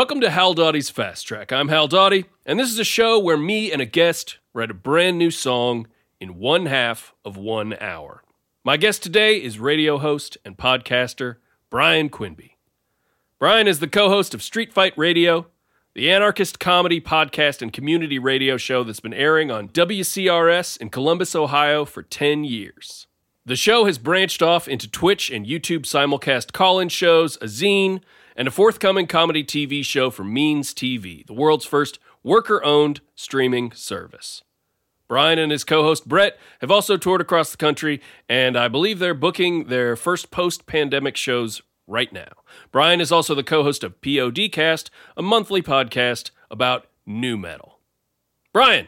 Welcome to Hal Dottie's Fast Track. I'm Hal Dottie, and this is a show where me and a guest write a brand new song in one half of one hour. My guest today is radio host and podcaster Brian Quinby. Brian is the co host of Street Fight Radio, the anarchist comedy podcast and community radio show that's been airing on WCRS in Columbus, Ohio for 10 years. The show has branched off into Twitch and YouTube simulcast call in shows, a zine, and a forthcoming comedy TV show for Means TV, the world's first worker owned streaming service. Brian and his co host Brett have also toured across the country, and I believe they're booking their first post pandemic shows right now. Brian is also the co host of PODcast, a monthly podcast about new metal. Brian,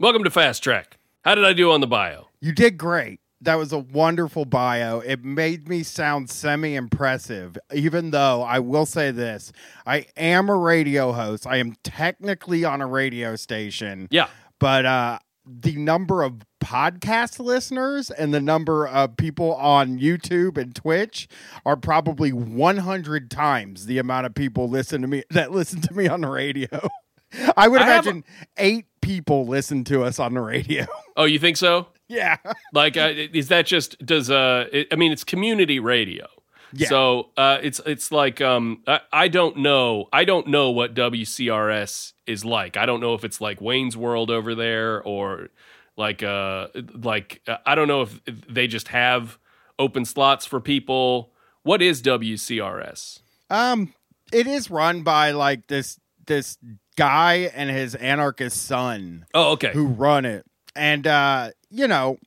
welcome to Fast Track. How did I do on the bio? You did great. That was a wonderful bio. It made me sound semi impressive, even though I will say this I am a radio host. I am technically on a radio station. Yeah. But uh, the number of podcast listeners and the number of people on YouTube and Twitch are probably 100 times the amount of people listen to me that listen to me on the radio. I would I have imagine eight people listen to us on the radio. Oh, you think so? Yeah. Like, uh, is that just does uh? It, I mean, it's community radio. Yeah. So uh, it's it's like um, I, I don't know I don't know what WCRS is like. I don't know if it's like Wayne's World over there or like uh like uh, I don't know if they just have open slots for people. What is WCRS? Um, it is run by like this this guy and his anarchist son Oh, okay. who run it, and uh, you know,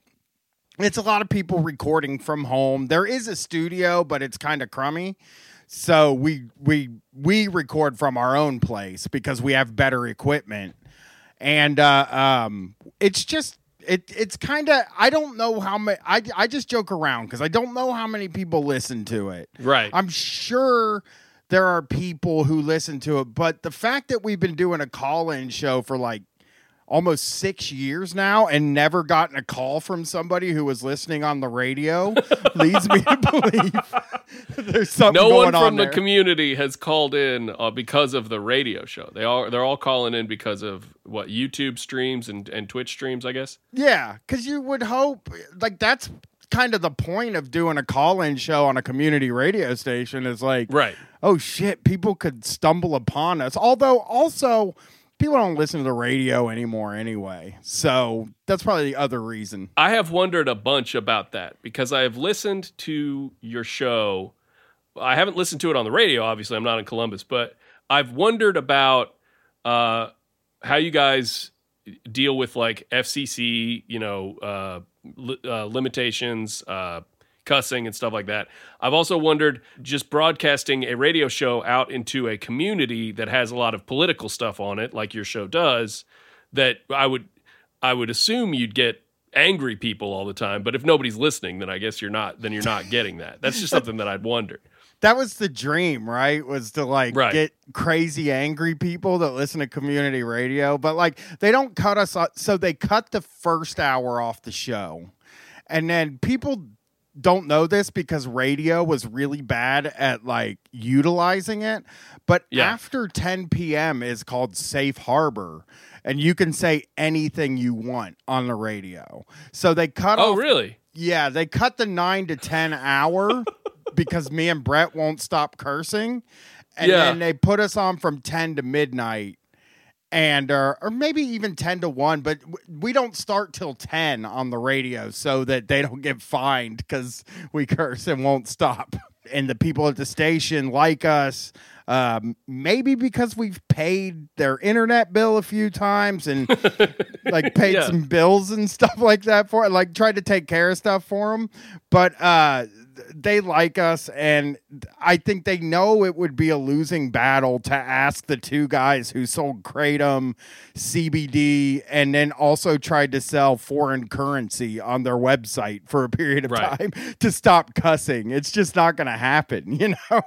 it's a lot of people recording from home. There is a studio, but it's kind of crummy. So we we we record from our own place because we have better equipment, and uh, um, it's just it it's kind of I don't know how many I I just joke around because I don't know how many people listen to it. Right. I'm sure there are people who listen to it, but the fact that we've been doing a call-in show for like almost six years now and never gotten a call from somebody who was listening on the radio leads me to believe there's something no going one from on the there. community has called in uh, because of the radio show. They all they're all calling in because of what YouTube streams and, and Twitch streams, I guess. Yeah, because you would hope, like, that's kind of the point of doing a call-in show on a community radio station is like, Right. oh shit, people could stumble upon us. Although, also, people don't listen to the radio anymore anyway. So that's probably the other reason. I have wondered a bunch about that because I have listened to your show. I haven't listened to it on the radio, obviously. I'm not in Columbus, but I've wondered about uh, how you guys deal with like FCC, you know, uh, li- uh, limitations, uh, cussing, and stuff like that. I've also wondered just broadcasting a radio show out into a community that has a lot of political stuff on it, like your show does. That I would, I would assume you'd get angry people all the time. But if nobody's listening, then I guess you're not. Then you're not getting that. That's just something that I'd wondered. That was the dream, right? Was to like Right. get crazy angry people that listen to community radio, but like they don't cut us off. So they cut the first hour off the show. And then people don't know this because radio was really bad at like utilizing it. But Yeah. after 10 p.m. is called safe harbor. And you can say anything you want on the radio. So they cut Oh, off really? yeah, they cut the nine to ten hour because me and Brett won't stop cursing, and Yeah. then they put us on from ten to midnight, and uh, or maybe even ten to one, but we don't start till ten on the radio so that they don't get fined because we curse and won't stop. And the people at the station like us. Um, maybe because we've paid their internet bill a few times and like paid Yeah. some bills and stuff like that for it, like tried to take care of stuff for them. But uh, they like us, and I think they know it would be a losing battle to ask the two guys who sold kratom, CBD, and then also tried to sell foreign currency on their website for a period of Right. time to stop cussing. It's just not going to happen, you know.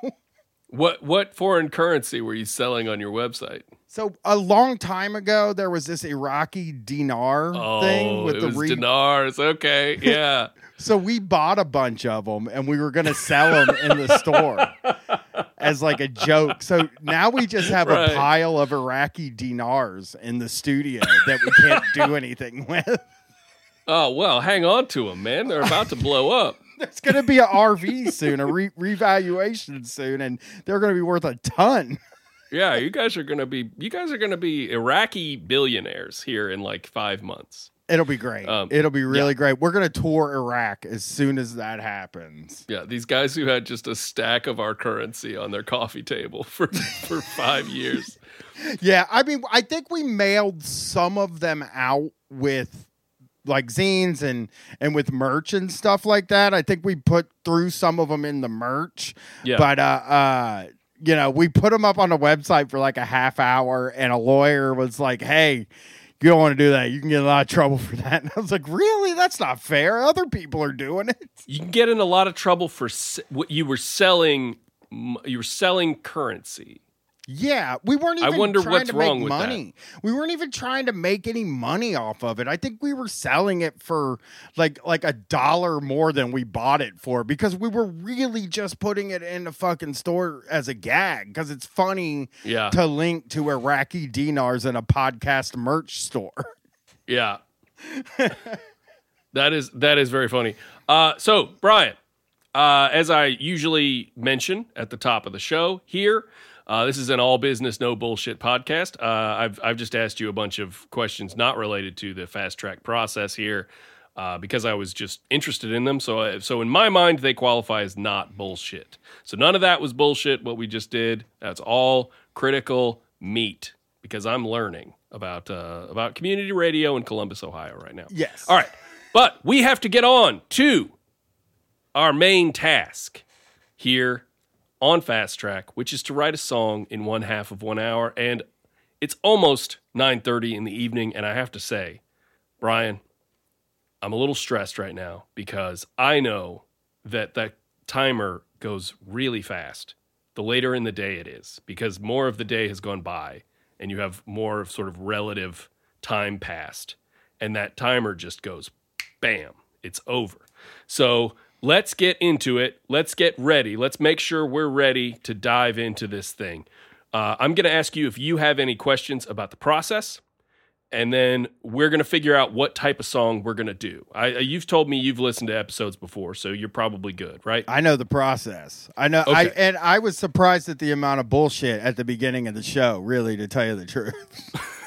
What what foreign currency were you selling on your website? So a long time ago, there was this Iraqi dinar oh, thing Oh, with it the re- dinars. Okay, yeah. So we bought a bunch of them and we were going to sell them in the store. as like a joke. So now we just have Right. a pile of Iraqi dinars in the studio that we can't do anything with. Oh well, hang on to them, man. They're about to blow up. There's going to be a RV soon, a re- revaluation soon, and they're going to be worth a ton. Yeah, you guys are gonna be you guys are gonna be Iraqi billionaires here in like five months. It'll be great. Um, It'll be really great. We're going to tour Iraq as soon as that happens. Yeah, these guys who had just a stack of our currency on their coffee table for for five years. Yeah, I mean, I think we mailed some of them out with like zines and and with merch and stuff like that. I think we put through some of them in the merch. Yeah. But uh uh you know, we put them up on the website for like a half hour and a lawyer was like, "Hey, you don't want to do that. You can get a lot of trouble for that." And I was like, "Really? That's not fair. Other people are doing it." You can get in a lot of trouble for what you were selling. You were selling currency. Yeah, we weren't I even wonder trying what's to wrong make with that. money. We weren't even trying to make any money off of it. I think we were selling it for like like a dollar more than we bought it for because we were really just putting it in the fucking store as a gag because it's funny Yeah, to link to Iraqi dinars in a podcast merch store. yeah. that is that is very funny. Uh, so Brian, uh, as I usually mention at the top of the show here. Uh, this is an all business, no bullshit podcast. Uh, I've I've just asked you a bunch of questions not related to the fast track process here, uh, because I was just interested in them. So I, so in my mind, they qualify as not bullshit. So none of that was bullshit. What we just did, that's all critical meat because I'm learning about uh, about community radio in Columbus, Ohio, right now. Yes. All right, but we have to get on to our main task here on Fast Track, which is to write a song in one half of one hour, and it's almost 9:30 in the evening, and I have to say, Brian, I'm a little stressed right now because I know that that timer goes really fast the later in the day it is because more of the day has gone by and you have more of sort of relative time passed and that timer just goes bam it's over. So let's get into it let's get ready let's make sure we're ready to dive into this thing uh, i'm going to ask you if you have any questions about the process and then we're going to figure out what type of song we're going to do. I, you've told me you've listened to episodes before, so you're probably good, right? I know the process. I know I Okay. and I was surprised at the amount of bullshit at the beginning of the show, really to tell you the truth.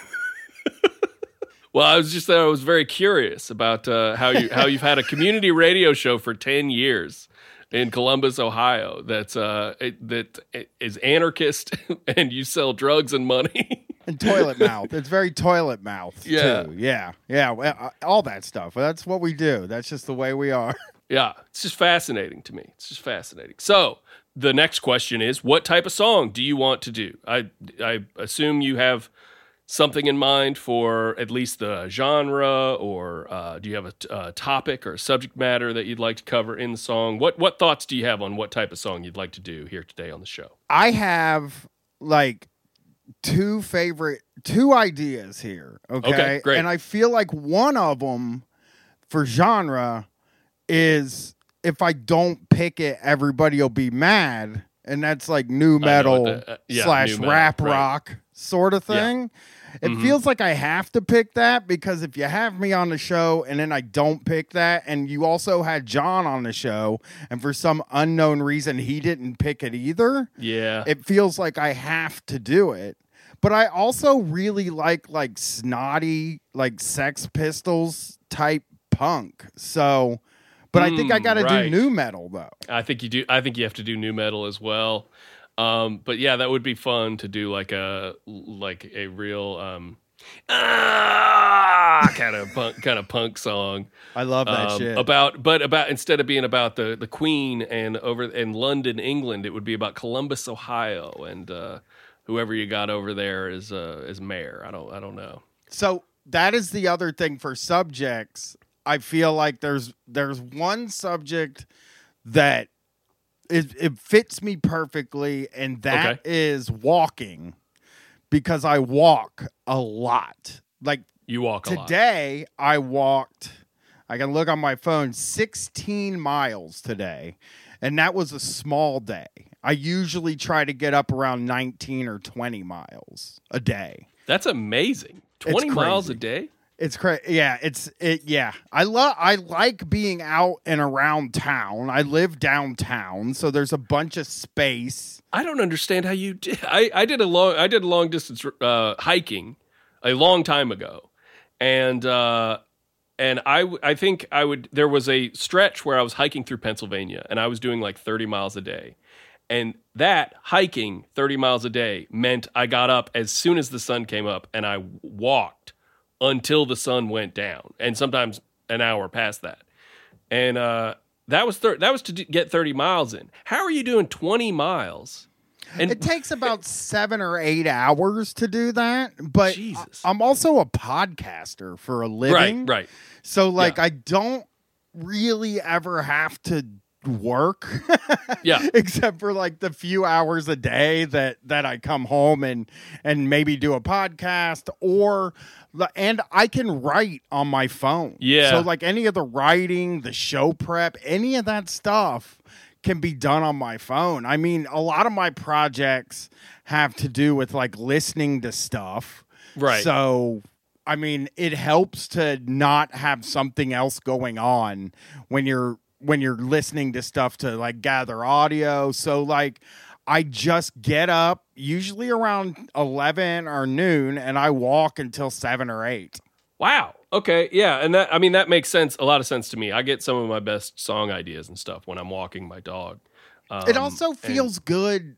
Well, I was just I was very curious about uh, how you how you've had a community radio show for ten years in Columbus, Ohio. That's uh, it, that is anarchist, and you sell drugs and money. and toilet mouth. It's very toilet mouth. Yeah. too. yeah, yeah. uh, All that stuff. That's what we do. That's just the way we are. Yeah, it's just fascinating to me. It's just fascinating. So the next question is, what type of song do you want to do? I I assume you have something in mind for at least the genre, or uh, do you have a, t- a topic or a subject matter that you'd like to cover in the song? What what thoughts do you have on what type of song you'd like to do here today on the show? I have like two favorite two ideas here. Okay, Okay, great. And I feel like one of them for genre is if I don't pick it, everybody will be mad, and that's like new metal the- uh, yeah, slash new metal, rap right. rock sort of Yeah. It Mhm. feels like I have to pick that because if you have me on the show and then I don't pick that, and you also had John on the show, and for some unknown reason he didn't pick it either, Yeah, it feels like I have to do it. But I also really like like snotty, like Sex Pistols type punk. So, but I think I Mm, got to right. do new metal though. I think you do. I think you have to do new metal as well. Um, but yeah, that would be fun to do like a like a real um, ah, kind of punk kind of punk song I love that um, shit. about but about instead of being about the the Queen and over in London, England, it would be about Columbus, Ohio, and uh, whoever you got over there is uh, is mayor. I don't I don't know. So that is the other thing for subjects. I feel like there's there's one subject that it, it fits me perfectly, and that is Okay. walking because I walk a lot. Like You walk a lot. today, I walked. I can look on my phone 16 miles today. and that was a small day. I usually try to get up around 19 or 20 miles a day. That's amazing. 20 miles a day? It's crazy. Yeah, it's it. Yeah, I love. I like being out and around town. I live downtown, so there's a bunch of space. I don't understand how you did. I, I did a long I did long distance uh, hiking a long time ago, and uh, and I I think I would there was a stretch where I was hiking through Pennsylvania and I was doing like thirty miles a day, and that hiking thirty miles a day meant I got up as soon as the sun came up and I walked until the sun went down, and sometimes an hour past that, and uh, that was thir- that was to d- get thirty miles in. How are you doing twenty miles? And It takes about seven or eight hours to do that, but Jesus. I'm also a podcaster for a living. right, right. So like, Yeah. I don't really ever have to work. Yeah. except for like the few hours a day that that I come home and and maybe do a podcast or and I can write on my phone. Yeah. So like any of the writing, the show prep, any of that stuff can be done on my phone. I mean, a lot of my projects have to do with like listening to stuff. Right. So I mean, it helps to not have something else going on when you're when you're listening to stuff to like gather audio. So like I just get up usually around 11 or noon and I walk until 7 or 8. Wow. Okay. Yeah. And that, I mean, that makes sense, a lot of sense to me. I get some of my best song ideas and stuff when I'm walking my dog. it Um, also and- feels good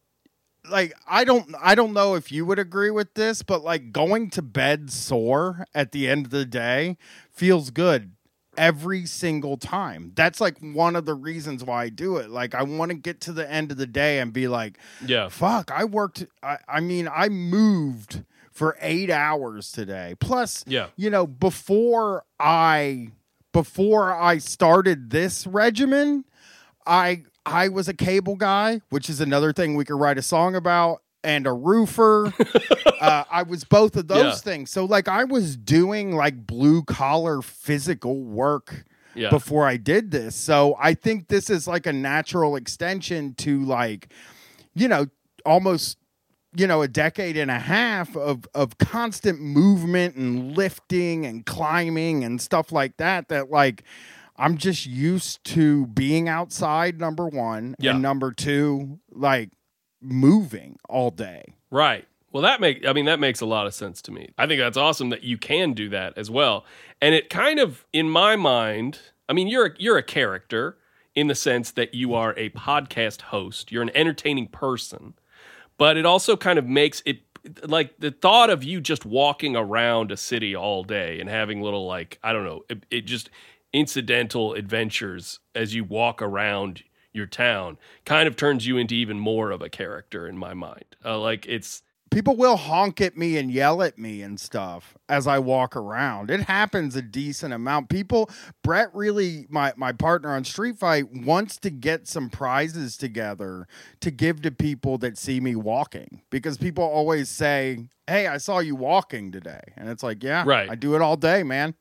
like I don't I don't know if you would agree with this, but like going to bed sore at the end of the day feels good every single time. That's like one of the reasons why I do it. Like I want to get to the end of the day and be like, yeah. fuck, I worked I, I mean, I moved for 8 hours today. Plus, Yeah. you know, before I before I started this regimen, I I was a cable guy, which is another thing we could write a song about, and a roofer. uh, I was both of those Yeah. things. So like I was doing like blue collar physical work Yeah. before I did this. So I think this is like a natural extension to like, you know, almost you know a decade and a half of of constant movement and lifting and climbing and stuff like that that like I'm just used to being outside number 1 Yeah. and number 2 like moving all day. Right. Well, that make I mean that makes a lot of sense to me. I think that's awesome that you can do that as well. And it kind of in my mind, I mean you're a, you're a character in the sense that you are a podcast host. You're an entertaining person. But it also kind of makes it like the thought of you just walking around a city all day and having little like I don't know, it, it just incidental adventures as you walk around your town kind of turns you into even more of a character in my mind. Uh, like it's people will honk at me and yell at me and stuff as I walk around. It happens a decent amount. People, Brett really, my, my partner on Street Fight, wants to get some prizes together to give to people that see me walking because people always say, Hey, I saw you walking today. And it's like, Yeah, Right. I do it all day, man.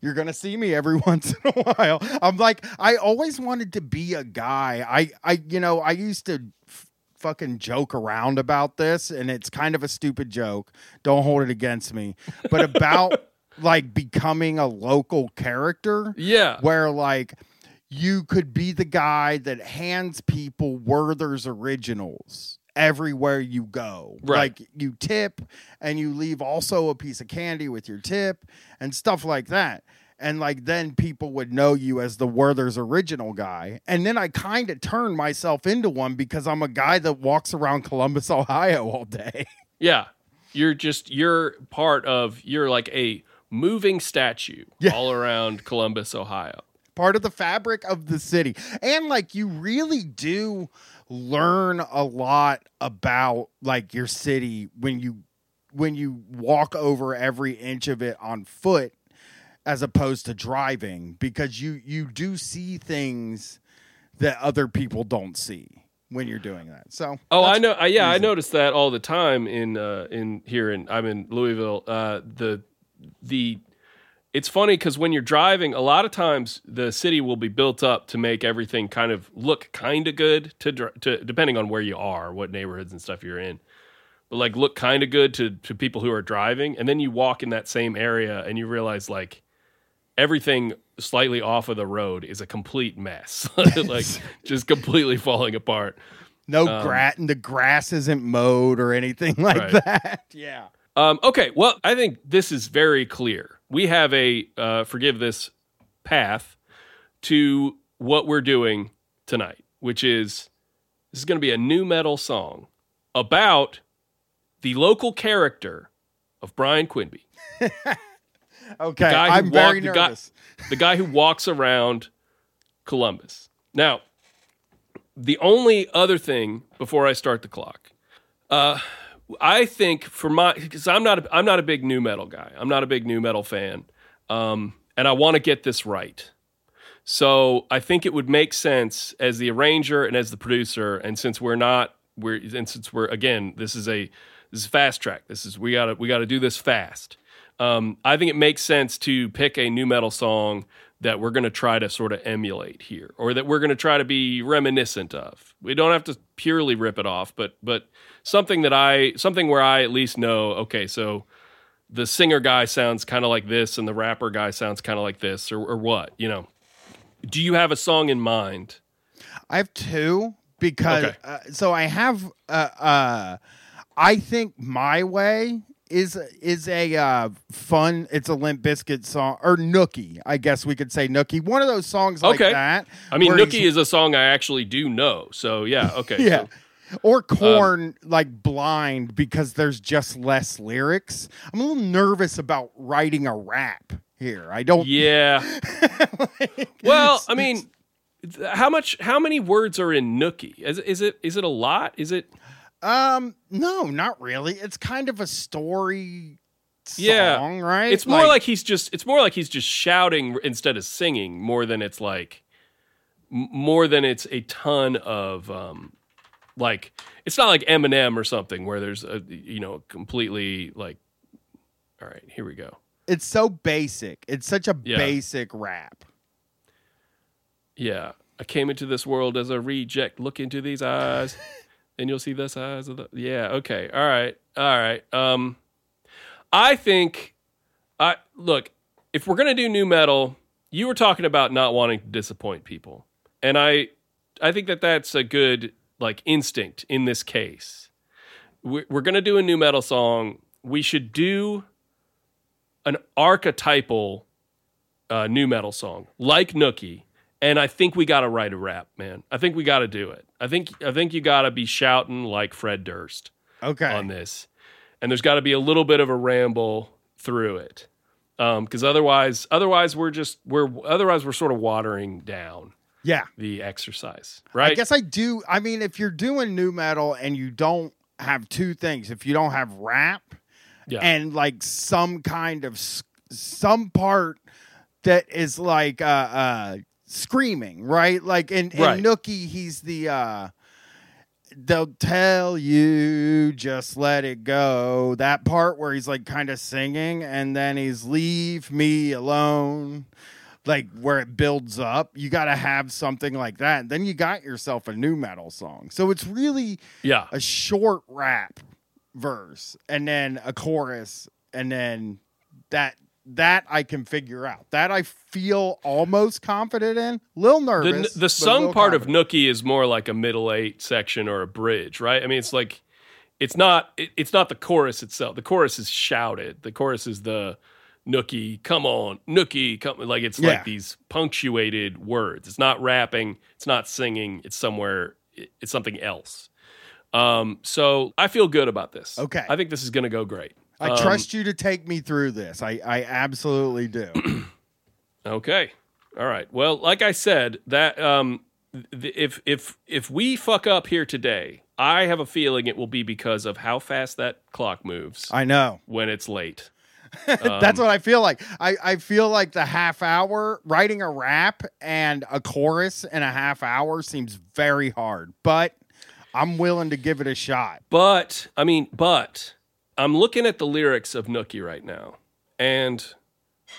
You're going to see me every once in a while. I'm like, I always wanted to be a guy. I, I, you know, I used to f- fucking joke around about this and it's kind of a stupid joke don't hold it against me but about like becoming a local character yeah. where like you could be the guy that hands people werther's originals everywhere you go Right. like you tip and you leave also a piece of candy with your tip and stuff like that and like then people would know you as the Werther's original guy. And then I kind of turned myself into one because I'm a guy that walks around Columbus, Ohio all day. Yeah. You're just you're part of you're like a moving statue Yeah. all around Columbus, Ohio. Part of the fabric of the city. And like you really do learn a lot about like your city when you when you walk over every inch of it on foot as opposed to driving because you you do see things that other people don't see when you're doing that. So Oh, I know. I, yeah, I easy. noticed that all the time in uh, in here in I'm in Louisville. Uh, the the it's funny because when you're driving, a lot of times the city will be built up to make everything kind of look kind of good to, to depending on where you are, what neighborhoods and stuff you're in, but like look kind of good to to people who are driving, and then you walk in that same area and you realize like everything slightly off of the road is a complete mess, like just completely falling apart. No grass, and the grass isn't mowed or anything like Um, Right. that. Yeah. Um, okay, well, I think this is very clear. We have a uh, forgive this path to what we're doing tonight, which is this is going to be a new metal song about the local character of Brian Quinby, Okay. guy I'm very walked- the guy- nervous. the guy who walks around Columbus. Now, the only other thing before I start the clock, uh, I think for my because I'm not a, I'm not a big new metal guy. I'm not a big new metal fan, um, and I want to get this right. So I think it would make sense as the arranger and as the producer, and since we're not we're and since we're again this is a this is fast track. This is we gotta we gotta do this fast. Um, I think it makes sense to pick a new metal song that we're going to try to sort of emulate here, or that we're going to try to be reminiscent of. We don't have to purely rip it off, but but something that I something where I at least know. Okay, so the singer guy sounds kind of like this, and the rapper guy sounds kind of like this, or, or what? You know? Do you have a song in mind? I have two because Okay. uh, so I have uh, uh I think my way is is a uh fun it's a Limp Bizkit song or Nookie I guess we could say Nookie one of those songs like Okay. that I mean, Nookie is a song I actually do know. So yeah, okay. yeah so- or Korn like blind because there's just less lyrics I'm a little nervous about writing a rap here I don't Yeah. well, I mean, how much? How many words are in Nookie? Is, is it? Is it a lot? Is it? Um no not really it's kind of a story song Yeah. right It's more like, he's just. It's more like he's just shouting instead of singing, more than it's like, more than it's a ton of, um, like it's not like Eminem or something where there's a you know completely like. All right, here we go. it's so basic. It's such a Yeah. basic rap. Yeah. I came into this world as a reject. Look into these eyes, and you'll see the size of the. Yeah. Okay. All right. All right. Um, I think, I look. If we're gonna do new metal, you were talking about not wanting to disappoint people, and I, I think that that's a good like instinct in this case. We're, we're gonna do a new metal song. We should do an archetypal uh, new metal song like Nookie, and I think we got to write a rap, man. I think we got to do it. I think I think you got to be shouting like Fred Durst Okay. on this, and there's got to be a little bit of a ramble through it, because otherwise, otherwise we're just we're otherwise we're sort of watering down yeah. the exercise, right? I guess I do. I mean, if you're doing new metal and you don't have two things, if you don't have rap yeah, and like some kind of some part that is like uh uh screaming, right? Like in, in Right. Nookie, he's the uh they'll tell you just let it go. That part where he's like kind of singing and then he's leave me alone. Like where it builds up, you got to have something like that. Then you got yourself a new metal song. So it's really yeah, a short rap verse and then a chorus and then that that I can figure out. That I feel almost confident in. Little the nervous. the a sung part of. Nookie is more like a middle eight section or a bridge, right? I mean, it's like it's not it, it's not the chorus itself. The chorus is shouted. The chorus is the Nookie, come on, Nookie, come like it's Yeah. like these punctuated words. It's not rapping. It's not singing. It's somewhere. it- It's something else. Um, so I feel good about this. Okay. I think this is going to go great. I Um, trust you to take me through this. I, I absolutely do. Okay. All right. Well, like I said, that um, th- if if if we fuck up here today, I have a feeling it will be because of how fast that clock moves I know. when it's late. That's what I feel like. I, I feel like the half hour writing a rap and a chorus in a half hour seems very hard, but I'm willing to give it a shot. But I mean, but I'm looking at the lyrics of Nookie right now, and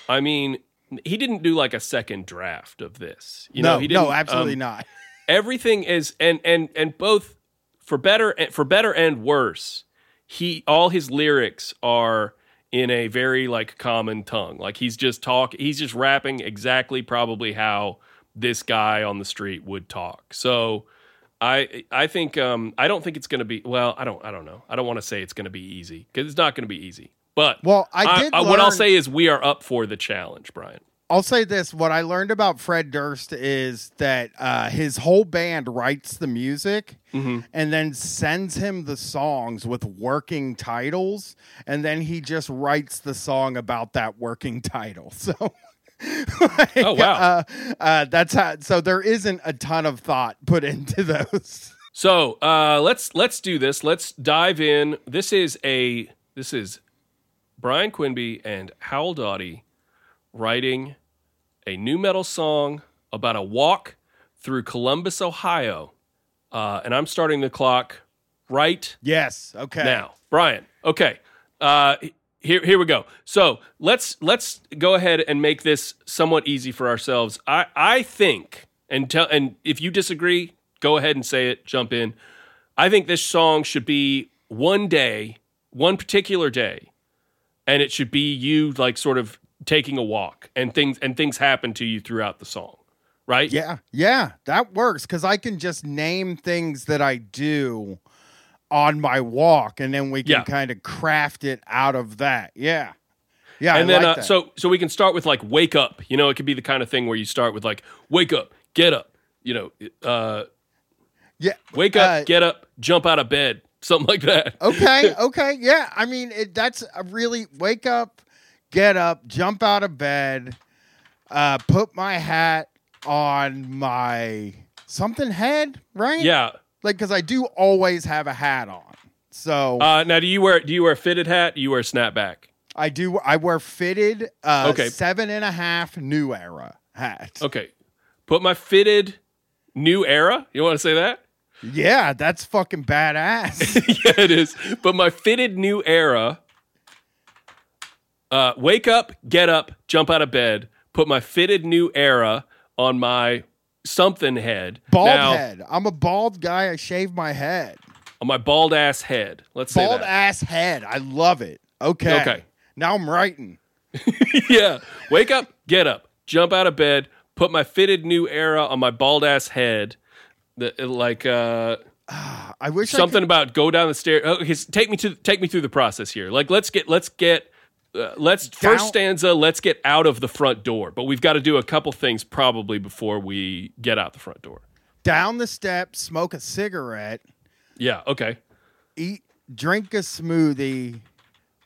I mean, he didn't do like a second draft of this. You no, know, he didn't, no, absolutely um, not. everything is and and and both for better for better and worse he all his lyrics are in a very like common tongue like he's just talk he's just rapping exactly probably how this guy on the street would talk so i i think um i don't think it's gonna be well i don't i don't know i don't want to say it's gonna be easy because it's not gonna be easy but Well, I did what i'll say is we are up for the challenge brian I'll say this: what I learned about Fred Durst is that uh, his whole band writes the music Mm-hmm. and then sends him the songs with working titles, and then he just writes the song about that working title. So. like, Oh, wow. Uh, uh, that's how. So there isn't a ton of thought put into those. So uh, let's let's do this. Let's dive in. This is a this is Brian Quinby and Howell Dottie writing a new metal song about a walk through Columbus, Ohio, uh, and I'm starting the clock right Yes. Okay. now, Brian. Okay, uh, here here we go. So let's let's go ahead and make this somewhat easy for ourselves. I I think, and tell and if you disagree, go ahead and say it. Jump in. I think this song should be one day, one particular day, and it should be you like sort of taking a walk and things and things happen to you throughout the song, right? Yeah, yeah, that works because I can just name things that I do on my walk, and then we can Yeah. kind of craft it out of that. Yeah, yeah. and I then like uh, so so we can start with like wake up you know it could be the kind of thing where you start with like wake up get up you know uh yeah, wake up uh, get up jump out of bed something like that okay, okay, yeah. I mean, it, that's a really wake up, get up, jump out of bed, uh, put my hat on my something head, right? yeah like because I do always have a hat on. So uh now do you wear do you wear a fitted hat do you wear a snapback I do. I wear fitted, uh, Okay. seven and a half new era hat. okay put my fitted new era you want to say that Yeah, that's fucking badass. yeah it is but my fitted new era uh wake up get up jump out of bed put my fitted new era on my something head bald Now- head. I'm a bald guy. I shave my head. on my bald ass head. Let's say bald ass head. I love it. Okay. Okay. Now I'm writing. yeah. Wake up, get up, jump out of bed, put my fitted new era on my bald ass head. The, like uh, I wish I something about go down the stairs. Okay, s- take me to take me through the process here. Like let's get let's get uh, let's Down- first stanza. Let's get out of the front door, but we've got to do a couple things probably before we get out the front door. down the steps, smoke a cigarette, Yeah. Okay. eat, drink a smoothie,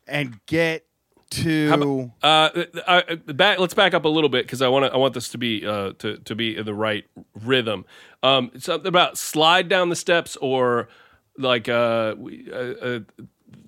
and get to. Uh, uh, uh, back. Let's back up a little bit because I want to. I want this to be uh, to to be in the right rhythm. Um, something about slide down the steps or like uh, we, uh, uh,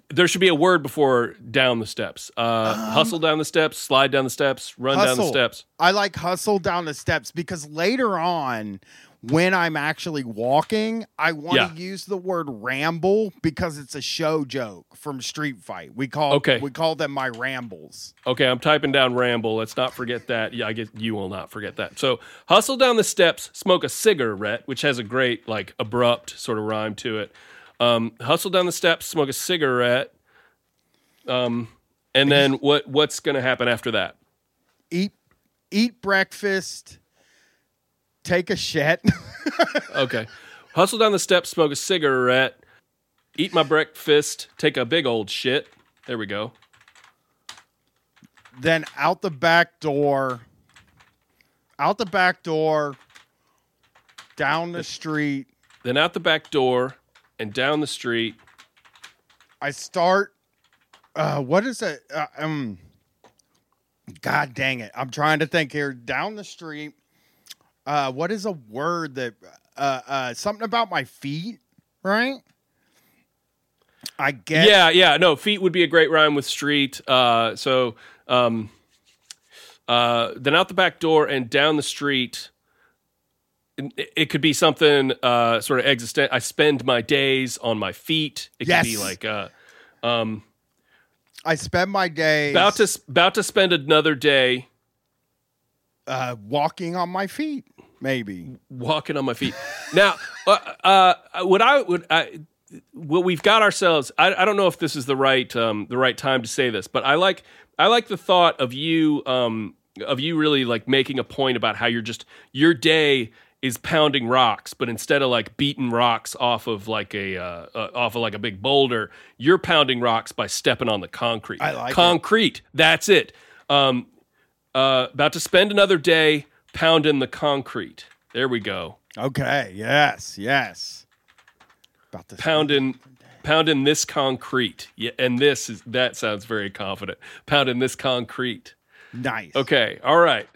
there should be a word before down the steps. Uh, hustle down the steps, slide down the steps, run down the steps. I like hustle down the steps because later on, when I'm actually walking, I want Yeah. to use the word ramble because it's a show joke from Street Fight. We call Okay. we call them my rambles. Okay, I'm typing down ramble. Let's not forget that. Yeah, I guess you will not forget that. So, hustle down the steps, smoke a cigarette, which has a great like abrupt sort of rhyme to it. Um, hustle down the steps, smoke a cigarette. Um, and then what? What's going to happen after that? Eat eat breakfast, take a shit, Okay, hustle down the steps, smoke a cigarette, eat my breakfast, take a big old shit. There we go. then out the back door, out the back door, down the street. Then out the back door and down the street. I start. Uh, what is it? Uh, um. God dang it! I'm trying to think here. Down the street. Uh, what is a word that? Uh, uh, something about my feet, right? I guess. Yeah, yeah. No, feet would be a great rhyme with street. Uh, so um, uh, then out the back door and down the street. It, could be something uh, sort of existent. I spend my days on my feet. It could be like uh, um, I spend my days About to about to spend another day uh, walking on my feet. Maybe walking on my feet. now, uh, uh, what I would, I, what we've got ourselves. I, I don't know if this is the right, um, the right time to say this, but I like, I like the thought of you, um, of you really like making a point about how you're just your day is pounding rocks, but instead of like beating rocks off of like a, uh, uh, off of like a big boulder, you're pounding rocks by stepping on the concrete. I like it. concrete. That's it. Um, uh, about to spend another day pounding the concrete. There we go. okay. Yes, yes. About to Pounding, pounding this concrete. Yeah, and this is that sounds very confident. Pounding this concrete. nice. Okay, all right.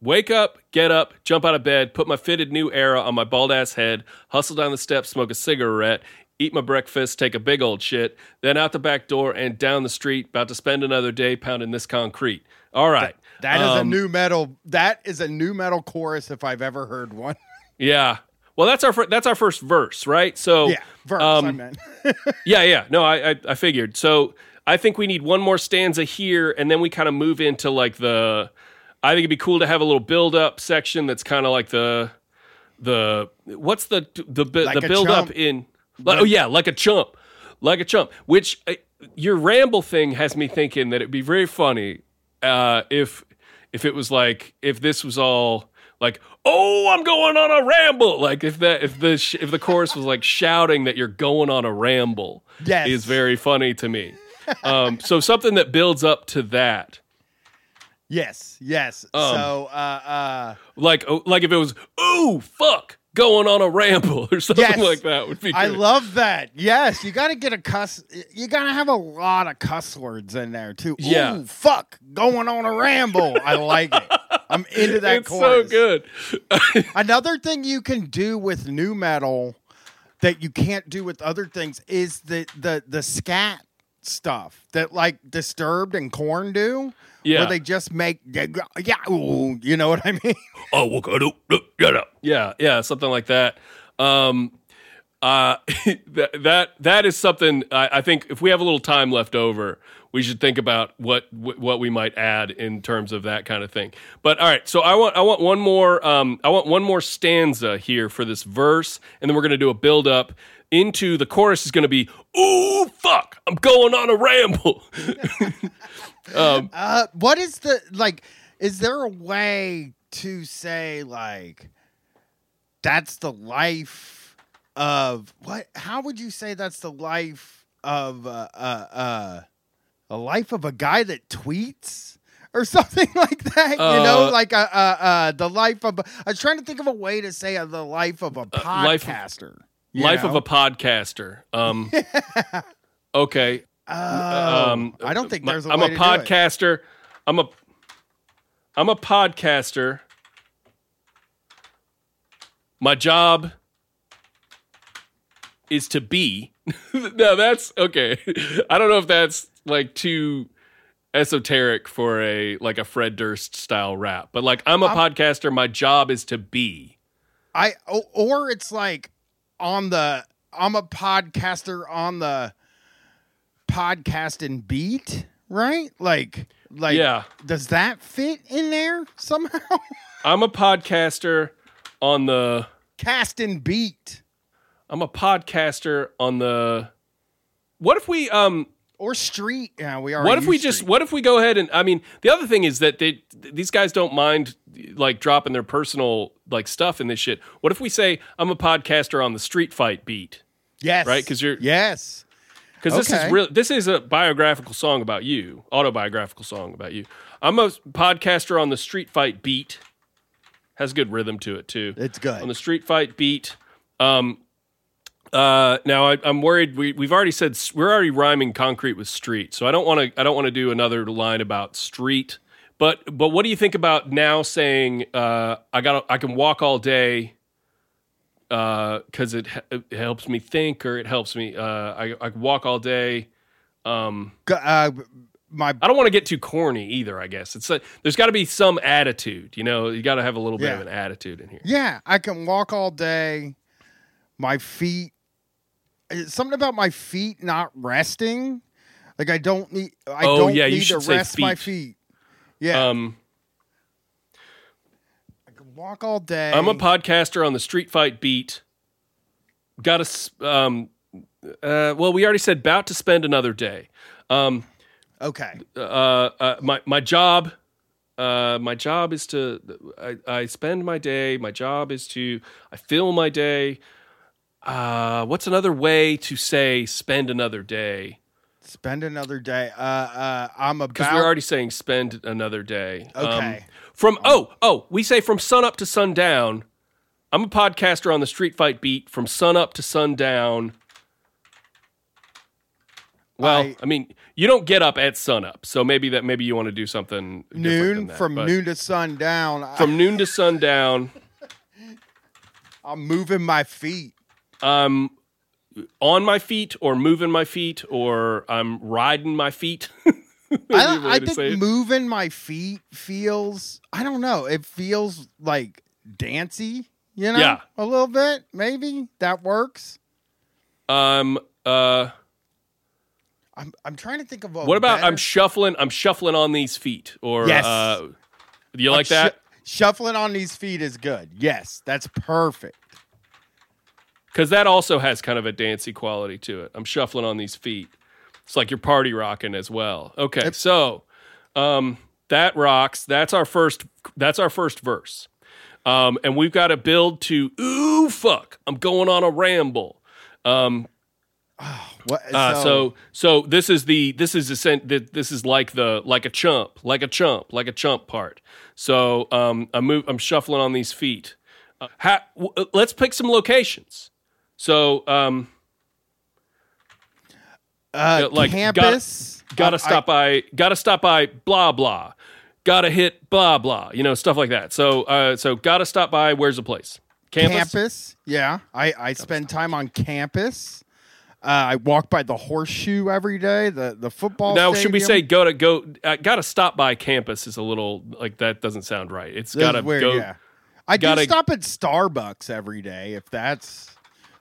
Wake up, get up, jump out of bed, put my fitted new era on my bald ass head, hustle down the steps, smoke a cigarette, eat my breakfast, take a big old shit, then out the back door and down the street, about to spend another day pounding this concrete. All right. That is a Um, new metal. That is a new metal chorus if I've ever heard one. Yeah. Well, that's our fir- that's our first verse, right? So yeah, verse. um, I meant. Yeah, yeah. No, I, I I figured. So I think we need one more stanza here, and then we kind of move into like the. I think it'd be cool to have a little build up section that's kind of like the the what's the the the, Like the build up in. Like, oh yeah, like a chump, like a chump. Which uh, your ramble thing has me thinking that it'd be very funny uh, if if it was like if this was all like oh i'm going on a ramble like if that if the sh- if the chorus was like shouting that you're going on a ramble Yes. is very funny to me um so something that builds up to that yes, yes. Um, so, uh, uh, like oh, like if it was ooh fuck going on a ramble or something Yes. like that would be I love that. Yes, you got to get a cuss. You got to have a lot of cuss words in there too. Yeah. Ooh, fuck, going on a ramble. I like it. I'm into that it's chorus. so good Another thing you can do with new metal that you can't do with other things is the the the scat stuff that like Disturbed and Korn do. Yeah. Where they just make yeah, yeah ooh, you know what I mean? oh what can I do? Get up. yeah yeah something like that um uh that that that is something I, I think if we have a little time left over we should think about what what we might add in terms of that kind of thing but all right so i want i want one more um i want one more stanza here for this verse and then we're going to do a build up into the chorus is going to be ooh fuck i'm going on a ramble Uh, what is the like? Is there a way to say like that's the life of what? How would you say that's the life of uh, uh, uh, a life of a guy that tweets? Or something like that, you know, Uh, like a, uh, uh, the life of. I was trying to think of a way to say uh, the life of a life of- podcaster. life of a podcaster um okay Oh, um, I don't think there's a I'm a to do it. podcaster. I'm a I'm a podcaster. My job is to be. no, that's okay. I don't know if that's like too esoteric for a like a Fred Durst style rap, but like I'm a podcaster. My job is to be. I or it's like on the I'm a podcaster on the podcasting beat, right? Like like Yeah. does that fit in there somehow? I'm a podcaster on the. Casting beat I'm a podcaster on the. What if we um or street? Yeah, we are. what if we used just what if we go ahead and i mean the other thing is that they these guys don't mind like dropping their personal like stuff in this shit what if we say i'm a podcaster on the street fight beat yes Right? Because you're- yes because this Okay. is real this is a biographical song about you autobiographical song about you i'm a podcaster on the street fight beat has good rhythm to it too it's good. on the street fight beat. Um, uh, now I, I'm worried. We we've already said we're already rhyming concrete with street, so I don't want to. I don't want to do another line about street. But but what do you think about now saying uh, I got I can walk all day because it, it helps me think or it helps me uh, I I walk all day. Um, uh, my I don't want to get too corny either. I guess it's like there's got to be some attitude. You know, you got to have a little bit of an attitude in here. Yeah, I can walk all day. My feet, something about my feet not resting. Like I don't need. I Oh, don't yeah, you need to rest my feet. feet. Yeah, Um, walk all day. I'm a podcaster on the Street Fight beat. Got to, um, uh, well, we already said about to spend another day. Um, okay. uh, uh, my my job, uh, my job is to I, I spend my day. My job is to I fill my day. Uh, what's another way to say spend another day? Spend another day. Uh, uh, I'm about Because we're already saying spend another day. Um, Okay. From oh oh we say from sun up to sundown. I'm a podcaster on the Street Fight beat from sun up to sundown. Well, I, I- mean, you don't get up at sun up, so maybe that maybe you want to do something different than noon that, from noon to sundown. I- from noon to sundown. I'm moving my feet. I'm on my feet or moving my feet or I'm riding my feet. I, I think moving my feet feels. I don't know. It feels like dancey. You know, Yeah. a little bit. Maybe that works. um uh I'm I'm trying to think of a what about better- I'm shuffling I'm shuffling on these feet or Yes. uh do you like that? shuffling on these feet is good. Yes, that's perfect. Cuz that also has kind of a dancey quality to it. I'm shuffling on these feet. It's like you're party rocking as well. Okay. Yep. So, um that rocks. That's our first that's our first verse. Um and we've got to build to ooh fuck. I'm going on a ramble. Um What? Uh, so so this is the this is ascent, this is like the like a chump like a chump like a chump part. So um I'm move I'm shuffling on these feet. Uh, ha, w- uh, let's pick some locations. So um uh, like, gotta- campus. gotta I- stop by gotta stop by blah blah. Gotta hit blah blah. You know stuff like that. So uh so gotta stop by. Where's the place? Campus. campus. Yeah, I I spend time on campus. Uh, I walk by the horseshoe every day. The the football. Now, should we say stadium. go to go? Uh, gotta stop by campus is a little like that doesn't sound right. It's gotta weird, go. Yeah. I gotta- do stop at Starbucks every day if that's.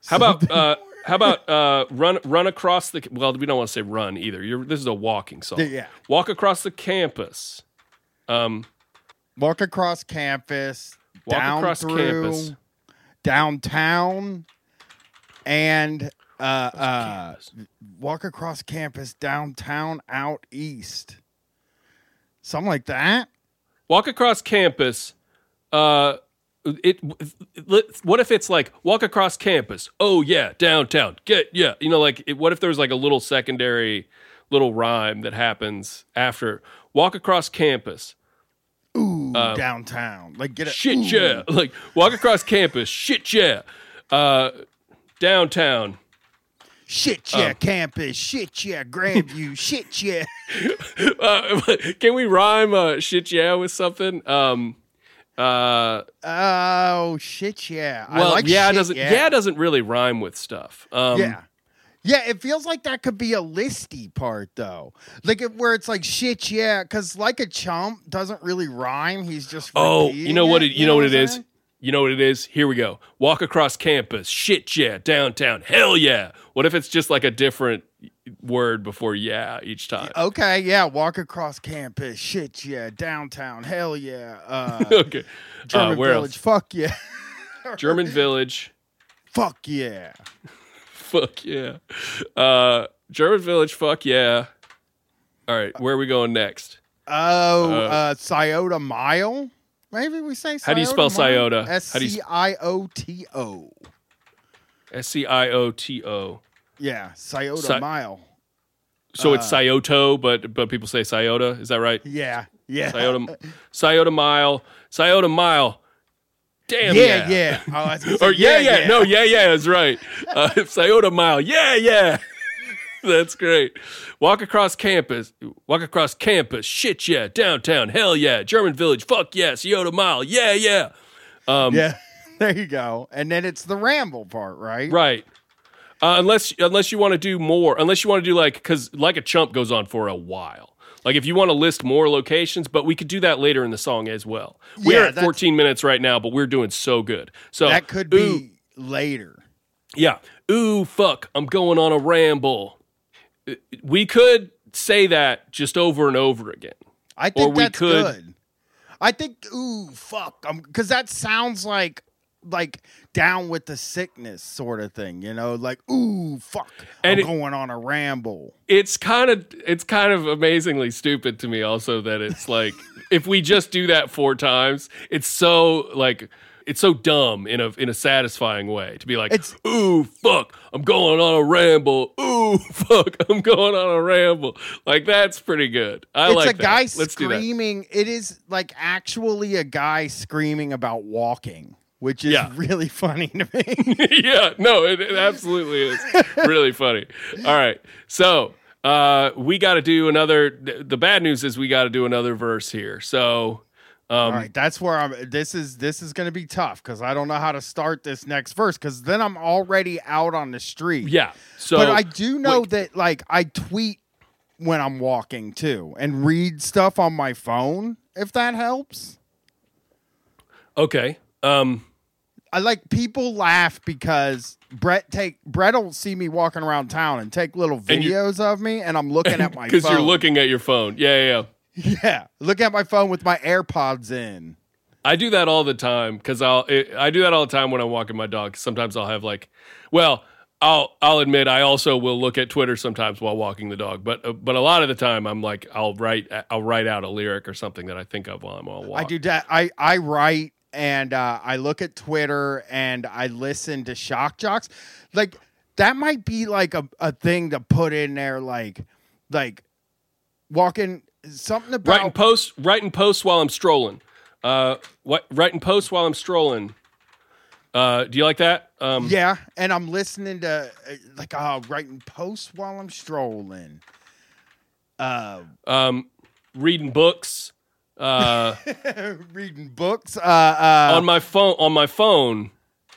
How about uh, how about uh, run run across the? Well, we don't want to say run either. You're, this is a walking song. Yeah. Walk across the campus. Um, walk across campus, Walk down across through campus. downtown, and uh, uh, walk across campus downtown out east, something like that. walk across campus. Uh, it, it. What if it's like walk across campus? Oh yeah, downtown. Get yeah. You know, like it, what if there's like a little secondary little rhyme that happens after walk across campus? Ooh, downtown. Like get it. Shit ooh. yeah. Like walk across campus. Shit yeah. Uh, downtown. Shit Um, yeah, campus. Shit yeah, Grandview. shit yeah. Uh, can we rhyme uh, shit yeah with something? Um, uh, Oh shit yeah. I well, like yeah shit, doesn't yeah. doesn't really rhyme with stuff. Um, yeah. Yeah, it feels like that could be a listy part though, like it, where it's like shit, yeah, because like a chump doesn't really rhyme. He's just Oh, you know what? It, It, you know what it is. You know what it is. Here we go. Walk across campus. Shit yeah. Downtown. Hell yeah. What if it's just like a different word before yeah each time? Okay, yeah, walk across campus. Shit, yeah, downtown. Hell yeah. Uh, okay. German uh, where village. else? Fuck yeah. German village. Fuck yeah. Fuck yeah. Uh, German village. Fuck yeah. All right. Where are we going next? Oh, Uh, uh, Scioto Mile. Maybe we say. How do you spell Scioto? S How do you C s- I O T O. S C I O T O. Yeah, Scioto Sci- Mile. So it's Uh, Scioto, but but people say Scioto. Is that right? Yeah, yeah. Scioto, Scioto mile. Scioto mile. Damn yeah, yeah. yeah. Oh, I was gonna say, Or yeah, yeah, no, yeah, yeah, that's right. Uh, Scioto Mile, yeah, yeah, that's great. Walk across campus, walk across campus, shit yeah, downtown, hell yeah, German Village, fuck yeah, Scioto Mile, yeah, yeah, yeah. There you go. And then it's the ramble part, right? right. Uh, unless unless you want to do more, unless you want to do like because like a chump goes on for a while. Like if you want to list more locations, but we could do that later in the song as well. We're at 14 minutes right now, but we're doing so good. So That could ooh, be later. Yeah. Ooh, fuck. I'm going on a ramble. Uh, We could say that just over and over again. I think we that's could- good. I think ooh fuck I'm because that sounds like like down with the sickness sort of thing, you know, like ooh fuck, And I'm it- going on a ramble. It's kind of it's kind of amazingly stupid to me also that it's like if we just do that four times, it's so like it's so dumb in a in a satisfying way to be like, It's- ooh fuck, I'm going on a ramble. Ooh fuck, I'm going on a ramble. Like that's pretty good. I it's like a that. guy Let's screaming. It is like actually a guy screaming about walking, which is Yeah. really funny to me. yeah, no, it, it absolutely is really funny. All right, so uh, we got to do another. The bad news is we got to do another verse here. So All right, that's where I'm. This is this is going to be tough because I don't know how to start this next verse because then I'm already out on the street. yeah, so but I do know wait. that like I tweet when I'm walking too and read stuff on my phone if that helps. okay. Um, I like people laugh because Brett take Brett will see me walking around town and take little videos of me and I'm looking at my phone. because you're looking at your phone. Yeah, yeah, yeah. Yeah, look at my phone with my AirPods in. I do that all the time because I'll it, I do that all the time when I'm walking my dog. Sometimes I'll have like, well, I'll I'll admit I also will look at Twitter sometimes while walking the dog, but uh, but a lot of the time I'm like I'll write I'll write out a lyric or something that I think of while I'm on walk. I do that. I I write and uh, I look at Twitter and I listen to shock jocks. Like that might be like a, a thing to put in there, like like walking something about writing posts writing posts while I'm strolling. Uh, what writing posts while I'm strolling. Uh, do you like that? Um, yeah, and I'm listening to uh, like uh, writing posts while I'm strolling. Uh, um, reading books. Uh, reading books. Uh, uh, on my phone. On my phone.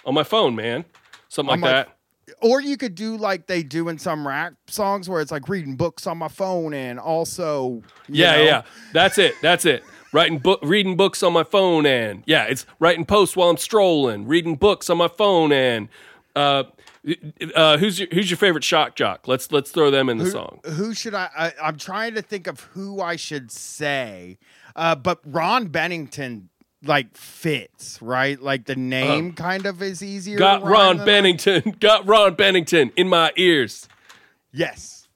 On my phone, man. Something like my- that. or you could do like they do in some rap songs where it's like reading books on my phone and also Yeah, know, yeah. That's it. That's it. Writing book, reading books on my phone, and yeah, it's writing posts while I'm strolling, reading books on my phone, and uh, uh, who's your who's your favorite shock jock? Let's let's throw them in the song. Who should I, I? I'm trying to think of who I should say, uh, but Ron Bennington like fits right. Like the name kind of is easier. Uh, Got Ron than- Bennington. Got Ron Bennington in my ears. Yes.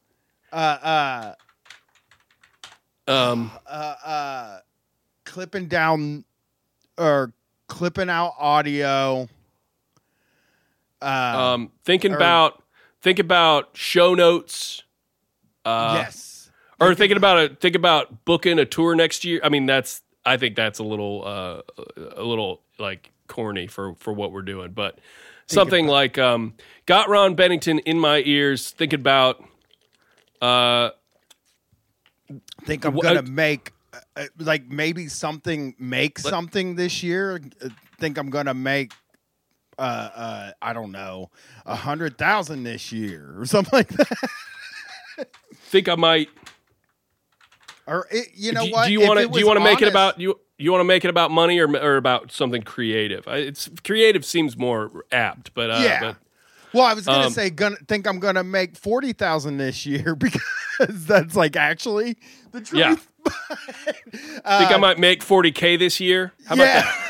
Uh, uh, Um, uh, uh, clipping down or clipping out audio. Uh, um, thinking or- about think about show notes. Uh, yes. Or thinking about a think about booking a tour next year. I mean, that's I think that's a little uh, a little like corny for for what we're doing, but something like um, got Ron Bennington in my ears. Thinking about uh, think I'm gonna uh, make uh, uh, like maybe something make something this year. Uh, think I'm gonna make uh uh I don't know a hundred thousand this year or something like that. think I might. Or it, you know do, what? do you want to do you want to make it about you? You want to make it about money or or about something creative? It's creative seems more apt, but uh, Yeah. but Well, I was gonna um, say gonna think I'm gonna make forty thousand this year because that's like actually the truth. Yeah. think I might make forty k this year. How about that?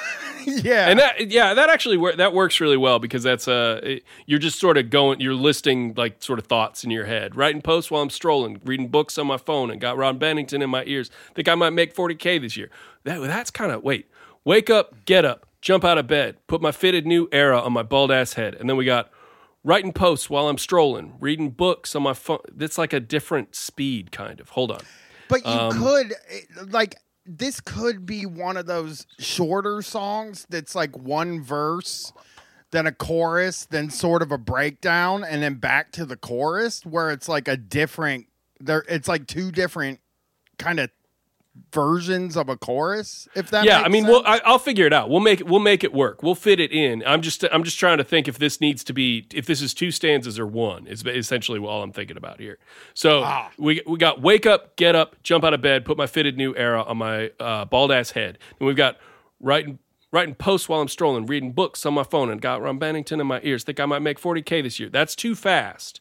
yeah. and that yeah that actually wor- that works really well because that's uh it- you're just sort of going you're listing like sort of thoughts in your head. Writing posts while i'm strolling reading books on my phone and got ron bennington in my ears. Think i might make 40k this year. That that's kind of wait. Wake up get up jump out of bed put my fitted new era on my bald ass head. And then we got writing posts while i'm strolling reading books on my phone that's like a different speed kind of. Hold on. But you Um, could eh, like this could be one of those shorter songs that's like one verse, then a chorus, then sort of a breakdown, and then back to the chorus where it's like a different there it's like two different kind of versions of a chorus, if that yeah makes i mean sense. we'll I, i'll figure it out. We'll make it we'll make it work. We'll fit it in. I'm just i'm just trying to think if this needs to be if this is two stanzas or one is essentially all i'm thinking about here. So Ah. we we got wake up get up jump out of bed put my fitted new era on my uh, bald ass head. And we've got writing writing posts while i'm strolling reading books on my phone and got ron bennington in my ears think i might make 40k this year. That's too fast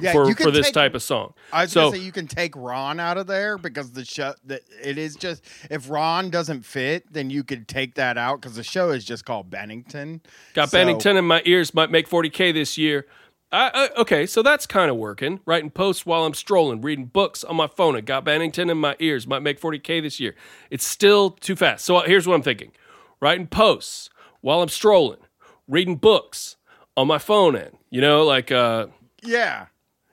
Yeah, for for this take- type of song. I was so gonna say you can take Ron out of there because the show that it is just if Ron doesn't fit, then you could take that out because the show is just called Bennington. got So- Bennington in my ears. Might make 40k this year. I, I, okay, so that's kind of working. Writing posts while I'm strolling, reading books on my phone. It got Bennington in my ears. Might make 40k this year. It's still too fast. So here's what I'm thinking: writing posts while I'm strolling, reading books on my phone. And you know, like uh, Yeah,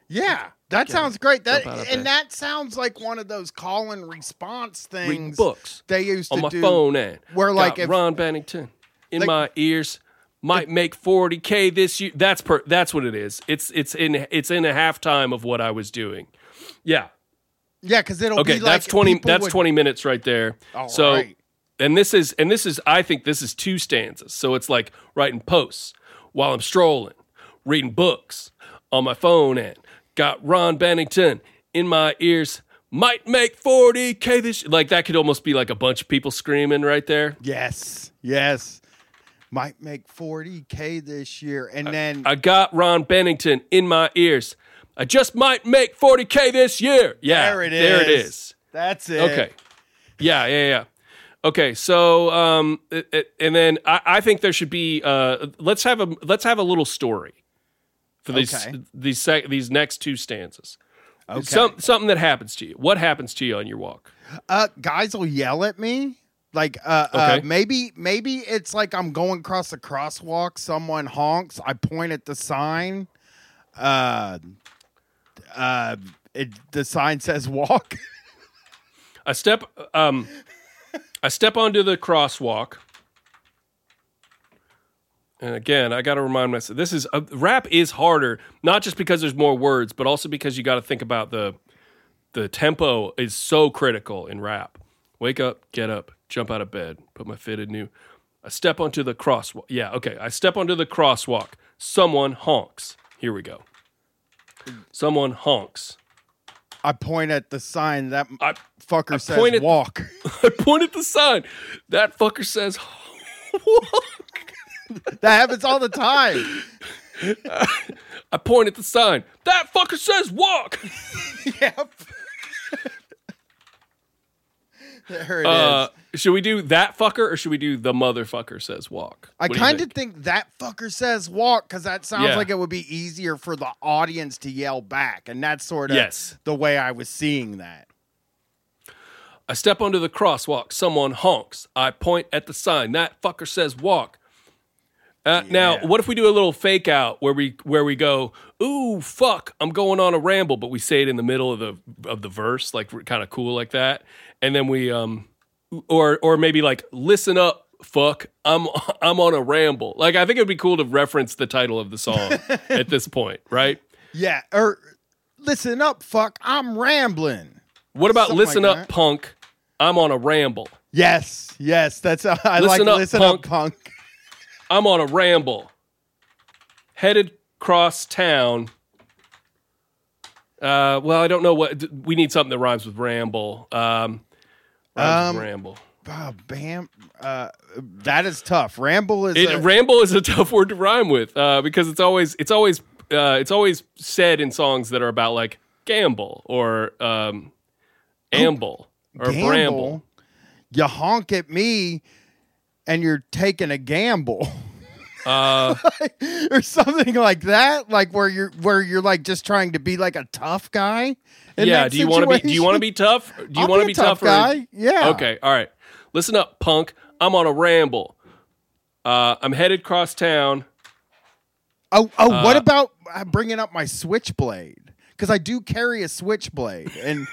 yeah, that sounds great. That jump out of and that sounds like one of those call and response things. reading books they used on to my do. phone. And where, like, if- Ron Bennington in Like- my ears. Might make 40k this year. That's per. That's what it is. It's it's in it's in a halftime of what I was doing. Yeah, Yeah, because it'll Okay, be like that's twenty. That's would- twenty minutes right there. So, right. and this is and this is. I think this is two stanzas. So it's like writing posts while I'm strolling, reading books on my phone, and got Ron Bennington in my ears. Might make forty k this. Like that could almost be like a bunch of people screaming right there. Yes, yes. Might make 40K this year. And then, I got Ron Bennington in my ears. I just might make forty k this year. Yeah, there it is. There it is. That's it. Okay. Yeah, yeah, yeah. Okay, so um, it, it- and then I, I think there should be uh, let's have a let's have a little story for these Okay. these sec- these next two stanzas. Okay. Some, something that happens to you. What happens to you on your walk? Uh, guys will yell at me. Like uh, uh Okay. maybe maybe it's like I'm going across the crosswalk, someone honks, I point at the sign. Uh uh it, the sign says walk. I step um, I step onto the crosswalk. And again, I got to remind myself this is uh, rap is harder, not just because there's more words, but also because you got to think about the the tempo is so critical in rap. Wake up, get up, jump out of bed, put my fitted new. I step onto the crosswalk. Yeah, okay. I step onto the crosswalk. Someone honks. Here we go. Someone honks. I point at the sign that I fucker I says point at- walk. I point at the sign. That fucker says that happens all the time. I point at the sign. That fucker says walk. yep. there it is. Uh, should we do that fucker or should we do the motherfucker says walk? I kind of think? think that fucker says walk because that sounds Yeah. like it would be easier for the audience to yell back. And that's sort of Yes. the way I was seeing that. I step onto the crosswalk. Someone honks. I point at the sign. That fucker says walk. Uh, Now, what if we do a little fake out where we where we go, ooh, fuck, I'm going on a ramble, but we say it in the middle of the of the verse, like kind of cool like that, and then we um, or or maybe like listen up, fuck, I'm I'm on a ramble. Like I think it'd be cool to reference the title of the song at this point, right? Yeah. Or listen up, fuck. I'm rambling. What about Something listen like up, that. punk? I'm on a ramble. Yes. Yes. That's uh, I Listen like up, listen punk. up, punk. I'm on a ramble. Headed cross town. Uh, well, I don't know what we need something that rhymes with ramble. Um, rhymes Um, with ramble. Oh, bam. Uh, that is tough. Ramble is. It, a- ramble is a tough word to rhyme with uh, because it's always it's always uh, it's always said in songs that are about like gamble or um, amble or gamble. bramble. You honk at me, and you're taking a gamble. Uh, or something like that, like where you're where you're like just trying to be like a tough guy. yeah. Do you want to be? Do you want to be tough? Do you want to be be tough tough? or- guy. Yeah. Okay. All right. Listen up, punk. I'm on a ramble. Uh, I'm headed cross town. Oh, oh, what Uh, about uh, bringing up my switchblade? Because I do carry a switchblade, and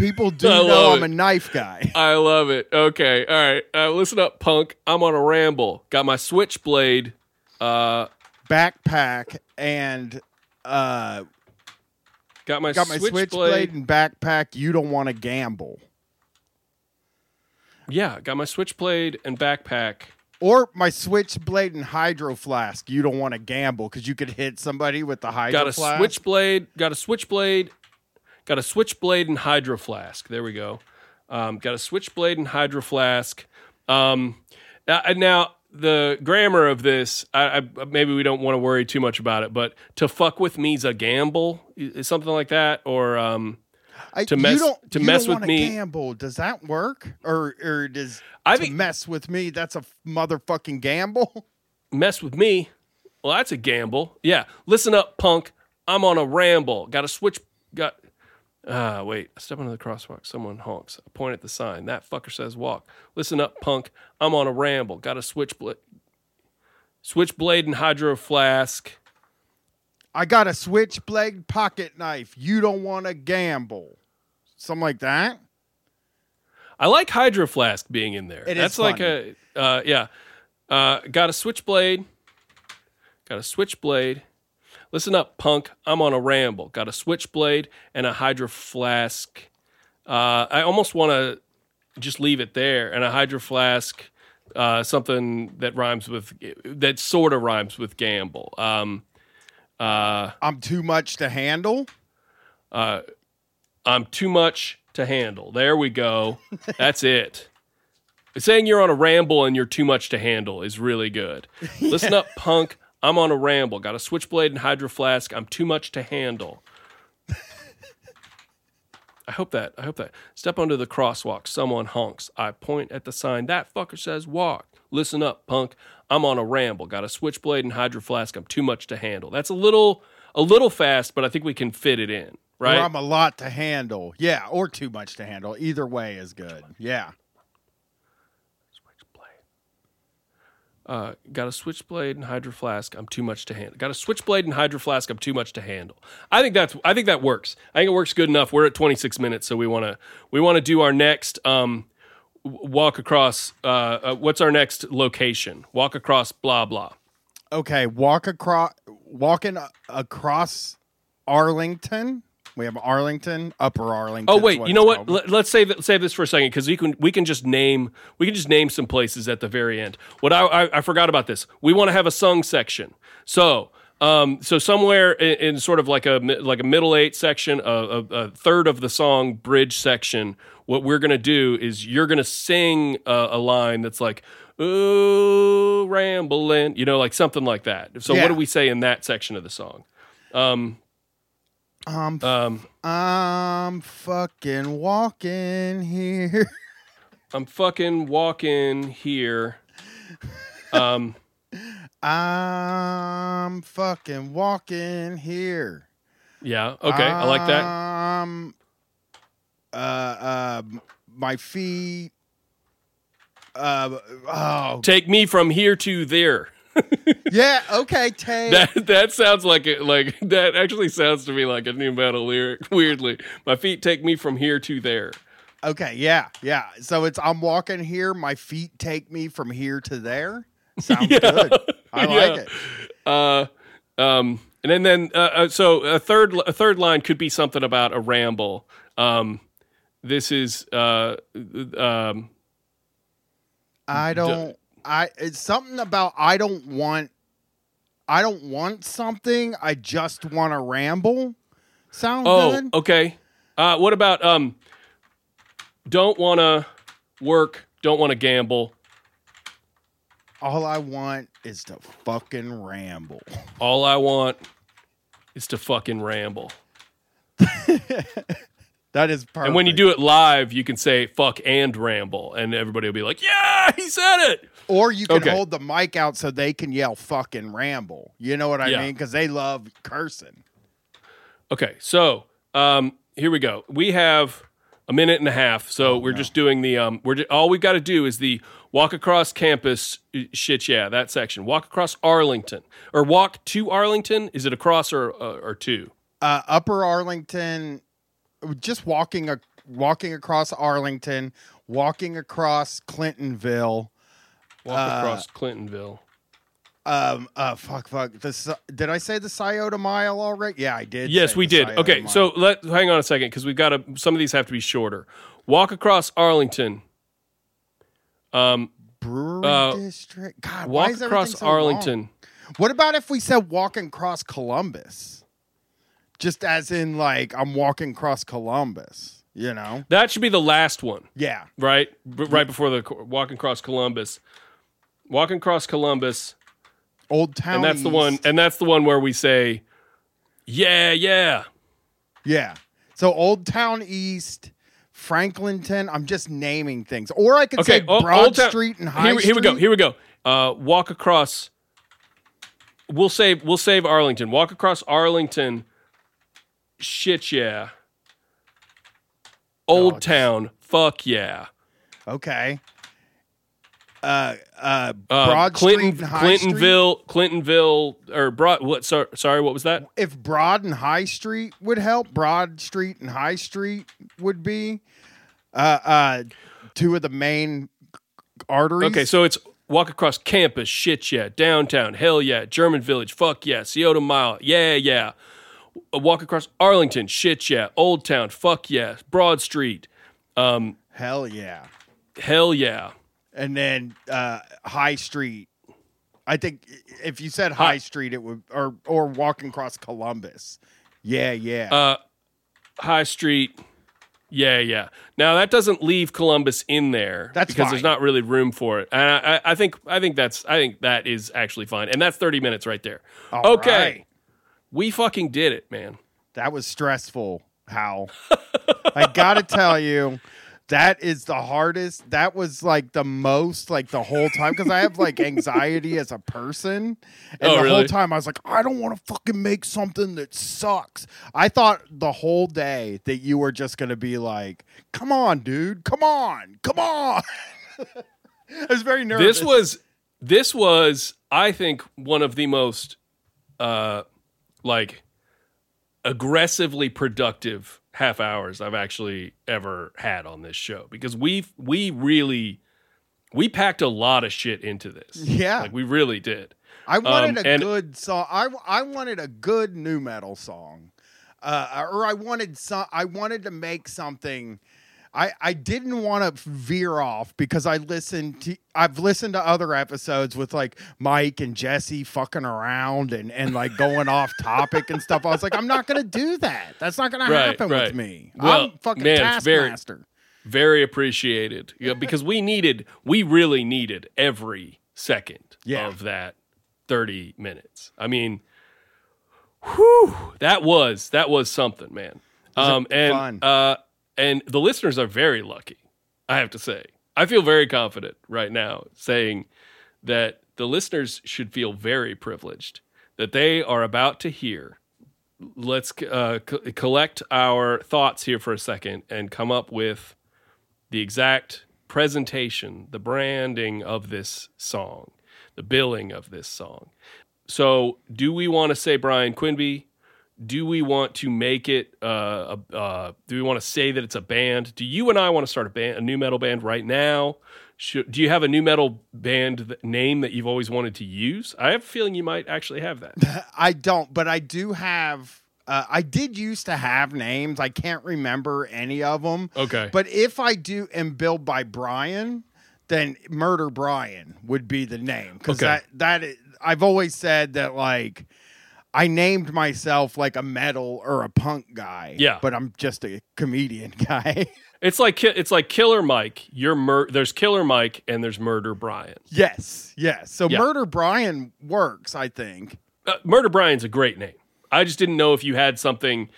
people do know I'm it. a knife guy. I love it. Okay. All right. Uh, listen up, punk. I'm on a ramble. Got my switchblade. Uh, Backpack and uh, got my got my switchblade. switchblade and backpack. You don't want to gamble, Yeah. Got my switchblade and backpack. or my switchblade and hydro flask. You don't want to gamble because you could hit somebody with the hydro Got a flask. switchblade. Got a switchblade. Got a switchblade and hydro flask. There we go. Um, got a switchblade and hydro flask. Um, now the grammar of this, I, I maybe we don't want to worry too much about it, but to fuck with me's a gamble, is something like that, or um, I, To you mess- don't- to you mess don't with me- Gamble. Does that work? Or or does I to think- mess with me? That's a motherfucking gamble. mess with me. Well, that's a gamble. Yeah. Listen up, punk. I'm on a ramble. Got a switch. Got. Ah, wait. I step into the crosswalk. Someone honks. I point at the sign. That fucker says walk. Listen up, punk. I'm on a ramble. Got a switchblade. Switchblade and hydro flask. I got a switchblade pocket knife. You don't want to gamble. Something like that. I like hydro flask being in there. It is That's like a uh, yeah. Uh, got a switchblade. Got a switchblade. Listen up, punk. I'm on a ramble. Got a switchblade and a hydro flask. Uh, I almost want to just leave it there. And a hydro flask, uh, something that rhymes with that sort of rhymes with gamble. Um, uh, I'm too much to handle. I'm too much to handle. There we go. That's it. Saying you're on a ramble and you're too much to handle is really good. Listen up, punk. I'm on a ramble. Got a switchblade and hydro flask. I'm too much to handle. I hope that. I hope that. Step onto the crosswalk. Someone honks. I point at the sign. That fucker says walk. Listen up, punk. I'm on a ramble. Got a switchblade and hydro flask. I'm too much to handle. That's a little, a little fast, but I think we can fit it in. Right. Or I'm a lot to handle. Yeah, or too much to handle. Either way is good. Yeah. Uh, got a switchblade and hydro flask. I'm too much to handle. Got a switchblade and hydro flask. I'm too much to handle. I think that's. I think that works. I think it works good enough. We're at 26 minutes, so we want to. We want to do our next. Um, walk across. Uh, uh, what's our next location? Walk across. Blah blah. Okay, walk across walking across Arlington. We have Arlington, Upper Arlington. Oh wait, you know what? Let, let's save save this for a second because we can we can just name we can just name some places at the very end. What I I, I forgot about this. We want to have a sung section. So um so somewhere in, in sort of like a like a middle eight section, a, a, a third of the song bridge section. What we're gonna do is you're gonna sing a, a line that's like. Ooh, rambling, you know, like something like that. So, Yeah. what do we say in that section of the song? I'm Um, I'm fucking walking here. I'm fucking walking here. Um, I'm fucking walking here. yeah, okay, I like that. Um, uh, uh, my feet. Uh, oh, Take me from here to there. yeah. Okay, take. That that sounds like it. Like that actually sounds to me like a nu metal lyric. Weirdly, my feet take me from here to there. Okay, yeah, yeah. So it's I'm walking here. My feet take me from here to there. Sounds good. I like Yeah. it. Uh, um, and then then uh, uh, so a third a third line could be something about a ramble. Um, this is uh, um, I don't. I. It's something about I don't want. I don't want something. I just want to ramble. Sound oh good? okay. Uh, what about um, don't want to work, don't want to gamble. All I want is to fucking ramble. All I want is to fucking ramble. That is perfect. And when you do it live, you can say fuck and ramble, and everybody will be like, yeah, he said it. or you can Okay. hold the mic out so they can yell fucking ramble. You know what I Yeah. mean? Because they love cursing. Okay, so um, here we go. We have a minute and a half, so we're just doing the um, we're ju- all we've got to do is the walk across campus uh, shit. Yeah, that section. Walk across Arlington or walk to Arlington. Is it across or uh, or two? uh, Upper Arlington, just walking a, walking across Arlington, walking across Clintonville. Walk Uh, across Clintonville. Um, uh, fuck, fuck. The, did I say the Scioto Mile already? Yeah, I did. Yes, we did. Scioto Okay, Mile. so let hang on a second because we've got to. Some of these have to be shorter. Walk across Arlington. Um, Brewery uh, District. God, why walk is across so long? Arlington. What about if we said walking across Columbus? Just as in, like, I'm walking across Columbus. You know? That should be the last one. Yeah. right? B- right before the walking across Columbus. Walking across Columbus, Old Town. and that's the one. And that's the one where we say, "Yeah, yeah." Yeah. So Old Town East, Franklinton. I'm just naming things, or I could Okay, say Broad Old Town- Street and High here, Street. here we go. Here we go. Uh, walk across. We'll save. We'll save Arlington. Walk across Arlington. Shit yeah. Old Dogs. Town. Fuck yeah. Okay. Uh, uh, Uh, Broad Clinton, Street and High Street. Clintonville, Clintonville, or Broad. What? Sorry, sorry. What was that? If Broad and High Street would help, Broad Street and High Street would be uh, uh, two of the main arteries. Okay, so it's walk across campus. Shit yeah. Downtown. Hell yeah. German Village. Fuck yeah. Scioto Mile. Yeah yeah. Uh, Walk across Arlington. Shit yeah. Old Town. Fuck yeah. Broad Street. um, hell yeah. Hell yeah. and then uh, High Street. I think if you said High Street, it would or or walking across Columbus. Yeah, yeah. Uh, High Street. Yeah, yeah. Now that doesn't leave Columbus in there That's because there's not really room for it. And I, I, I think I think that's I think that is actually fine. And that's 30 minutes right there. All okay. right. We fucking did it, man. That was stressful. How I gotta tell you, that is the hardest. That was like the most, like the whole time, because I have like anxiety as a person, and Oh, the really? whole time I was like, I don't want to fucking make something that sucks. I thought the whole day that you were just gonna be like, "Come on, dude, come on, come on." I was very nervous. This was this was I think one of the most uh like aggressively productive half hours I've actually ever had on this show because we we really we packed a lot of shit into this. Yeah. Like we really did. I wanted Um, a good song. I I wanted a good nu metal song, uh, or I wanted some. I wanted to make something. I I didn't want to veer off because I listened to. I've listened to other episodes with like Mike and Jesse fucking around and and like going off topic and stuff. I was like, I'm not gonna do that. That's not gonna Right, happen right. with me. Well, I'm fucking man, it's very- taskmaster. Very appreciated. Yeah, because we needed we really needed every second Yeah. of that 30 minutes. I mean, whew, that was that was something, man. Um and fun? uh and the listeners are very lucky, I have to say. I feel very confident right now saying that the listeners should feel very privileged that they are about to hear let's uh, co- collect our thoughts here for a second and come up with the exact presentation, the branding of this song, the billing of this song. So, do we want to say Brian Quinby? Do we want to make it? Uh, uh, do we want to say that it's a band? Do you and I want to start a band, a nu metal band right now? Should, do you have a nu metal band name that you've always wanted to use? I have a feeling you might actually have that. I don't, but I do have. Uh, I did used to have names. I can't remember any of them. Okay. But if I do am billed by Brian, then Murder Brian would be the name because Okay. that that is, I've always said that like I named myself like a metal or a punk guy. Yeah. but I'm just a comedian guy. It's like it's like Killer Mike. You're mur- there's Killer Mike and there's Murder Brian. yes, yes. So Yeah. Murder Brian works. I think. Uh, Murder Brian's a great name. I just didn't know if you had something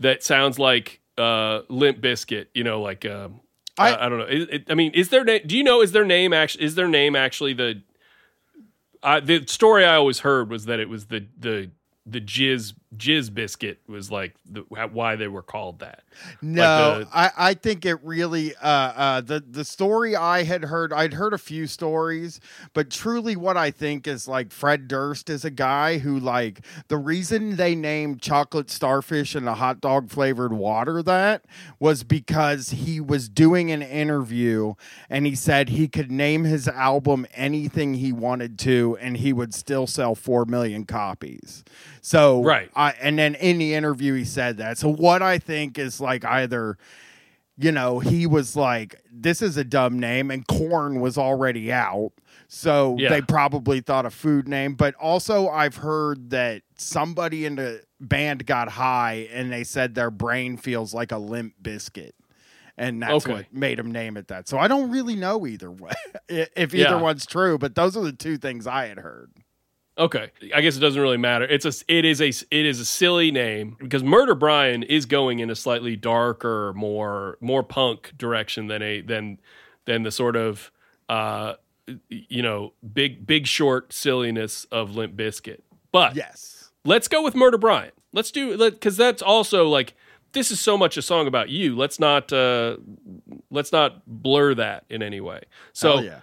that sounds like uh, Limp Bizkit. You know, like um, I, I- I don't know. It, it- I mean, is their name? Do you know? Is their name actually? Is their name actually the? Uh, the story I always heard was that it was the the the jizz jizz biscuit was like the, why they were called that. No, the- I, I think it really uh, uh, the the story I had heard I'd heard a few stories, but truly what I think is like Fred Durst is a guy who like the reason they named chocolate starfish and the hot dog flavored water that was because he was doing an interview and he said he could name his album anything he wanted to and he would still sell 4 million copies. So Right. I, and then in the interview he said that. So what I think is like either you know, he was like, this is a dumb name, and Korn was already out. So Yeah. they probably thought a food name. But also, I've heard that somebody in the band got high and they said their brain feels like a limp biscuit. and that's Okay. what made him name it that. So I don't really know either way if either Yeah. one's true, but those are the two things I had heard. Okay, I guess it doesn't really matter. It's a it is a it is a silly name because Murder Brian is going in a slightly darker, more more punk direction than a than than the sort of uh you know big big short silliness of Limp Bizkit. But Yes. let's go with Murder Brian. Let's do because that's also like this is so much a song about you. Let's not uh let's not blur that in any way. So yeah.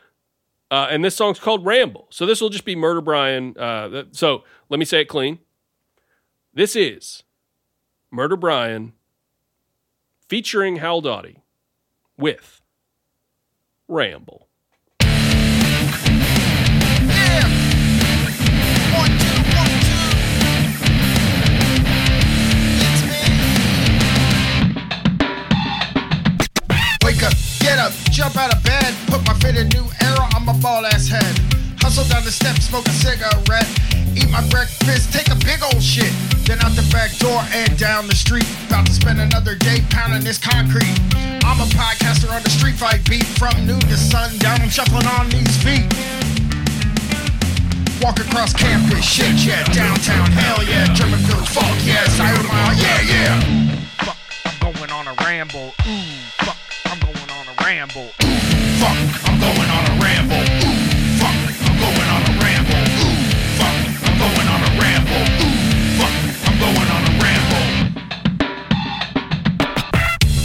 Uh, and this song's called Ramble. So this will just be Murder Brian. Uh, so let me say it clean. This is Murder Brian featuring Hal Dottie with Ramble. Get up, jump out of bed, put my feet in new era on my bald ass head. Hustle down the steps, smoke a cigarette, eat my breakfast, take a big old shit. Then out the back door and down the street. About to spend another day pounding this concrete. I'm a podcaster on the street fight beat from noon to sundown. I'm shuffling on these feet. Walk across campus, shit yeah, downtown, hell yeah, German village, fuck yeah, Scioto Mile, yeah, yeah. Fuck, I'm going on a ramble, ooh, fuck, ramble, ooh, fuck, I'm going on a ramble, ooh, fuck, I'm going on a ramble, ooh, fuck, I'm going on a ramble, ooh, fuck, I'm going on a ramble.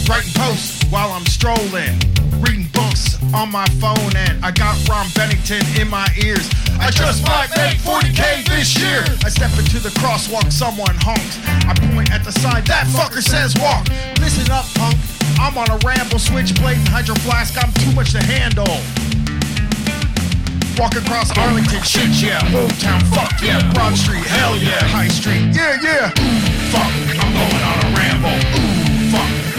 Writing posts while I'm strolling, reading books on my phone, and I got Ron Bennington in my ears. I just might make 40k this year. I step into the crosswalk, someone honks. I point at the sign, that fucker says walk. Listen up, punk. I'm on a ramble, switchblade and hydro flask. I'm too much to handle. Walk across Arlington, shit yeah. Old Town, fuck yeah. Broad Street, hell yeah. High Street, yeah, yeah. Ooh, fuck, I'm going on a ramble. Ooh, fuck,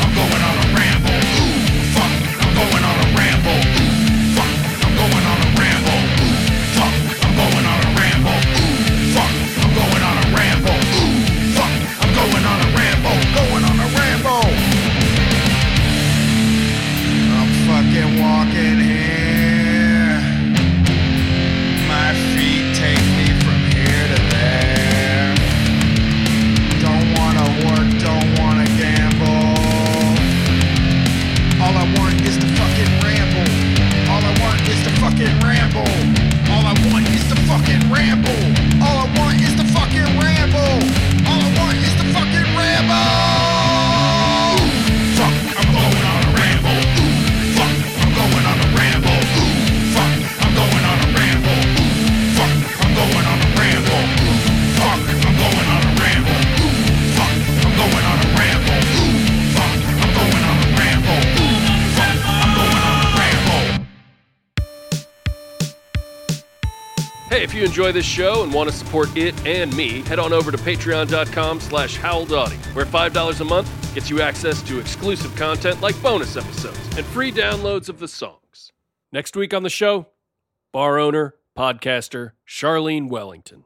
you enjoy this show and want to support it and me, head on over to patreon.com slash howldotty, where $5 a month gets you access to exclusive content like bonus episodes and free downloads of the songs. Next week on the show, bar owner, podcaster Charlene Wellington.